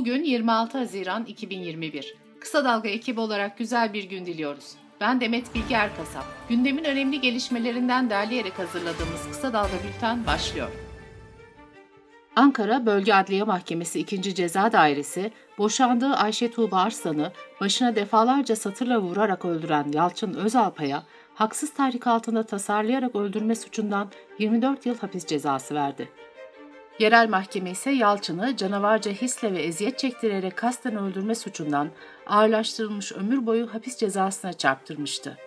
Bugün 26 Haziran 2021. Kısa Dalga ekibi olarak güzel bir gün diliyoruz. Ben Demet Bilge Erkasap. Gündemin önemli gelişmelerinden derleyerek hazırladığımız Kısa Dalga Bülten başlıyor. Ankara Bölge Adliye Mahkemesi 2. Ceza Dairesi, boşandığı Ayşe Tuğba Arslan'ı başına defalarca satırla vurarak öldüren Yalçın Özalpa'ya haksız tahrik altında tasarlayarak öldürme suçundan 24 yıl hapis cezası verdi. Yerel mahkeme ise Yalçın'ı canavarca hisle ve eziyet çektirerek kasten öldürme suçundan ağırlaştırılmış ömür boyu hapis cezasına çarptırmıştı.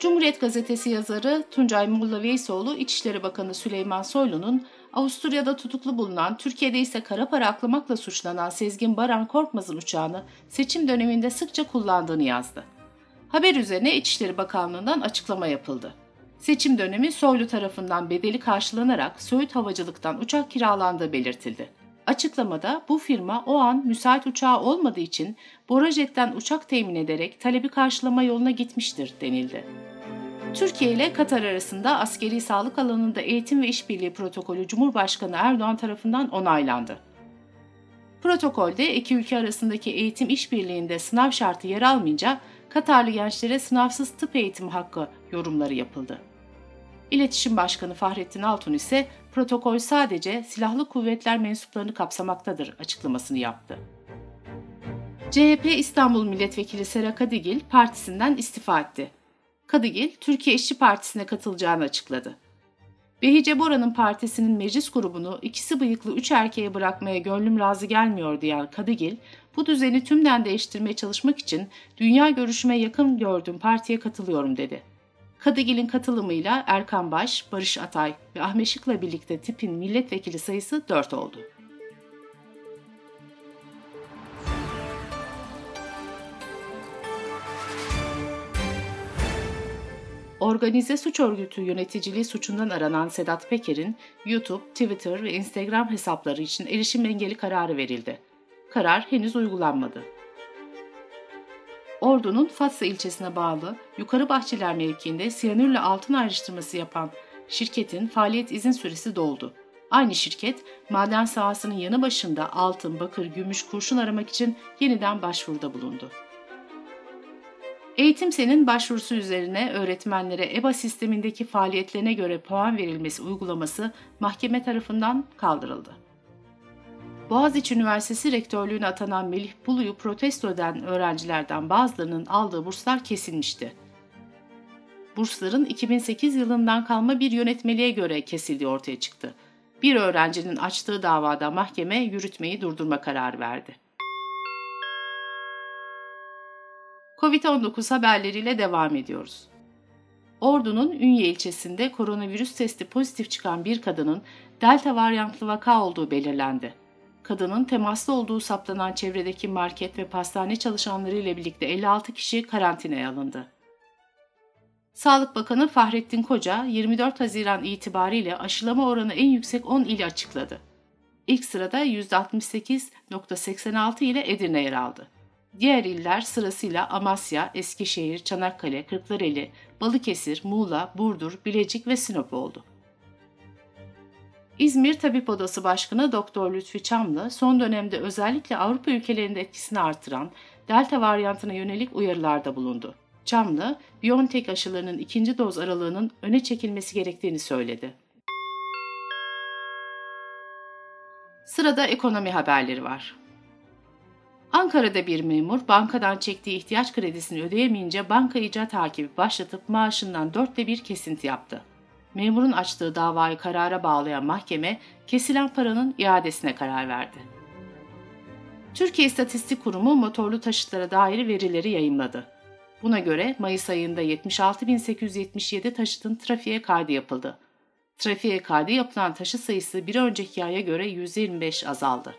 Cumhuriyet Gazetesi yazarı Tuncay Molla Veysoğlu, İçişleri Bakanı Süleyman Soylu'nun Avusturya'da tutuklu bulunan, Türkiye'de ise kara para aklamakla suçlanan Sezgin Baran Korkmaz'ın uçağını seçim döneminde sıkça kullandığını yazdı. Haber üzerine İçişleri Bakanlığı'ndan açıklama yapıldı. Seçim dönemi Soylu tarafından bedeli karşılanarak Söğüt Havacılık'tan uçak kiralandığı belirtildi. Açıklamada bu firma o an müsait uçağı olmadığı için Borajet'ten uçak temin ederek talebi karşılama yoluna gitmiştir denildi. Türkiye ile Katar arasında askeri sağlık alanında eğitim ve işbirliği protokolü Cumhurbaşkanı Erdoğan tarafından onaylandı. Protokolde iki ülke arasındaki eğitim işbirliğinde sınav şartı yer almayınca Katarlı gençlere sınavsız tıp eğitimi hakkı yorumları yapıldı. İletişim Başkanı Fahrettin Altun ise protokol sadece silahlı kuvvetler mensuplarını kapsamaktadır açıklamasını yaptı. CHP İstanbul Milletvekili Sera Kadigil partisinden istifa etti. Kadigil, Türkiye İşçi Partisi'ne katılacağını açıkladı. Behice Bora'nın partisinin meclis grubunu ikisi bıyıklı üç erkeğe bırakmaya gönlüm razı gelmiyor diyen Kadıgil, bu düzeni tümden değiştirmeye çalışmak için dünya görüşüme yakın gördüğüm partiye katılıyorum dedi. Kadıgil'in katılımıyla Erkan Baş, Barış Atay ve Ahmet Şık'la birlikte tipin milletvekili sayısı 4 oldu. Organize suç örgütü yöneticiliği suçundan aranan Sedat Peker'in YouTube, Twitter ve Instagram hesapları için erişim engeli kararı verildi. Karar henüz uygulanmadı. Ordu'nun Fatsa ilçesine bağlı Yukarı Bahçeler mevkiinde siyanürle altın ayrıştırması yapan şirketin faaliyet izin süresi doldu. Aynı şirket maden sahasının yanı başında altın, bakır, gümüş, kurşun aramak için yeniden başvuruda bulundu. Eğitim Sen'in başvurusu üzerine öğretmenlere EBA sistemindeki faaliyetlerine göre puan verilmesi uygulaması mahkeme tarafından kaldırıldı. Boğaziçi Üniversitesi rektörlüğüne atanan Melih Bulu'yu protesto eden öğrencilerden bazılarının aldığı burslar kesilmişti. Bursların 2008 yılından kalma bir yönetmeliğe göre kesildiği ortaya çıktı. Bir öğrencinin açtığı davada mahkeme yürütmeyi durdurma kararı verdi. Covid-19 haberleriyle devam ediyoruz. Ordu'nun Ünye ilçesinde koronavirüs testi pozitif çıkan bir kadının delta varyantlı vaka olduğu belirlendi. Kadının temaslı olduğu saptanan çevredeki market ve pastane çalışanları ile birlikte 56 kişi karantinaya alındı. Sağlık Bakanı Fahrettin Koca 24 Haziran itibariyle aşılama oranı en yüksek 10 ili açıkladı. İlk sırada %68.86 ile Edirne yer aldı. Diğer iller sırasıyla Amasya, Eskişehir, Çanakkale, Kırklareli, Balıkesir, Muğla, Burdur, Bilecik ve Sinop oldu. İzmir Tabip Odası Başkanı Doktor Lütfi Çamlı, son dönemde özellikle Avrupa ülkelerinde etkisini artıran Delta varyantına yönelik uyarılarda bulundu. Çamlı, BioNTech aşılarının ikinci doz aralığının öne çekilmesi gerektiğini söyledi. Sırada ekonomi haberleri var. Ankara'da bir memur bankadan çektiği ihtiyaç kredisini ödeyemeyince banka icra takibi başlatıp maaşından dörtte bir kesinti yaptı. Memurun açtığı davayı karara bağlayan mahkeme kesilen paranın iadesine karar verdi. Türkiye İstatistik Kurumu motorlu taşıtlara dair verileri yayımladı. Buna göre Mayıs ayında 76.877 taşıtın trafiğe kaydı yapıldı. Trafiğe kaydı yapılan taşıt sayısı bir önceki aya göre %25 azaldı.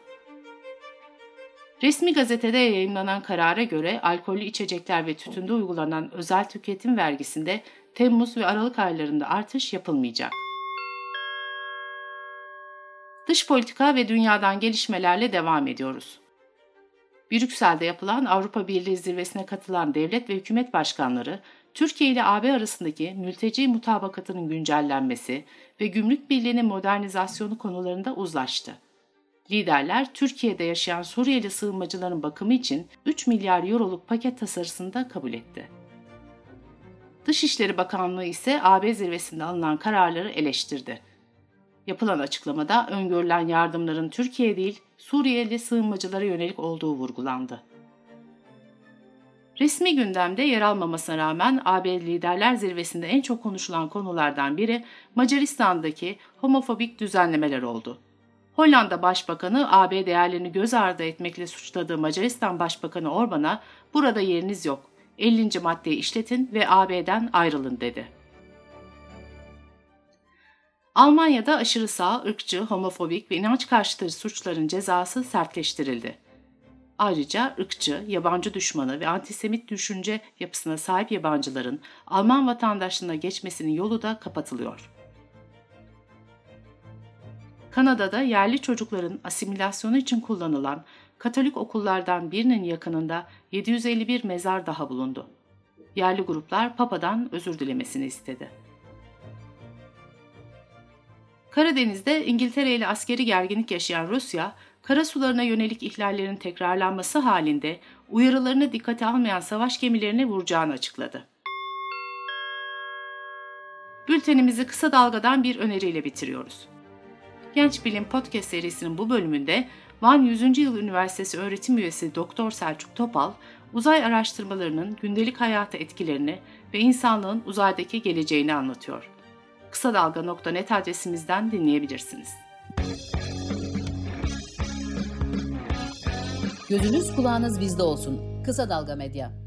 Resmi gazetede yayınlanan karara göre alkollü içecekler ve tütünde uygulanan özel tüketim vergisinde Temmuz ve Aralık aylarında artış yapılmayacak. Dış politika ve dünyadan gelişmelerle devam ediyoruz. Brüksel'de yapılan Avrupa Birliği zirvesine katılan devlet ve hükümet başkanları, Türkiye ile AB arasındaki mülteci mutabakatının güncellenmesi ve gümrük birliğinin modernizasyonu konularında uzlaştı. Liderler Türkiye'de yaşayan Suriyeli sığınmacıların bakımı için 3 milyar euroluk paket tasarısını da kabul etti. Dışişleri Bakanlığı ise AB zirvesinde alınan kararları eleştirdi. Yapılan açıklamada öngörülen yardımların Türkiye değil Suriyeli sığınmacılara yönelik olduğu vurgulandı. Resmi gündemde yer almamasına rağmen AB Liderler Zirvesi'nde en çok konuşulan konulardan biri Macaristan'daki homofobik düzenlemeler oldu. Hollanda Başbakanı AB değerlerini göz ardı etmekle suçladığı Macaristan Başbakanı Orban'a burada yeriniz yok, 50. maddeyi işletin ve AB'den ayrılın dedi. Almanya'da aşırı sağ, ırkçı, homofobik ve inanç karşıtı suçların cezası sertleştirildi. Ayrıca ırkçı, yabancı düşmanı ve antisemit düşünce yapısına sahip yabancıların Alman vatandaşlığına geçmesinin yolu da kapatılıyor. Kanada'da yerli çocukların asimilasyonu için kullanılan Katolik okullardan birinin yakınında 751 mezar daha bulundu. Yerli gruplar Papa'dan özür dilemesini istedi. Karadeniz'de İngiltere ile askeri gerginlik yaşayan Rusya, karasularına yönelik ihlallerin tekrarlanması halinde uyarılarını dikkate almayan savaş gemilerine vuracağını açıkladı. Bültenimizi kısa dalgadan bir öneriyle bitiriyoruz. Genç Bilim Podcast serisinin bu bölümünde Van 100. Yıl Üniversitesi öğretim üyesi Doktor Selçuk Topal, uzay araştırmalarının gündelik hayata etkilerini ve insanlığın uzaydaki geleceğini anlatıyor. Kısa Dalga.net adresimizden dinleyebilirsiniz. Gözünüz kulağınız bizde olsun. Kısa Dalga Medya.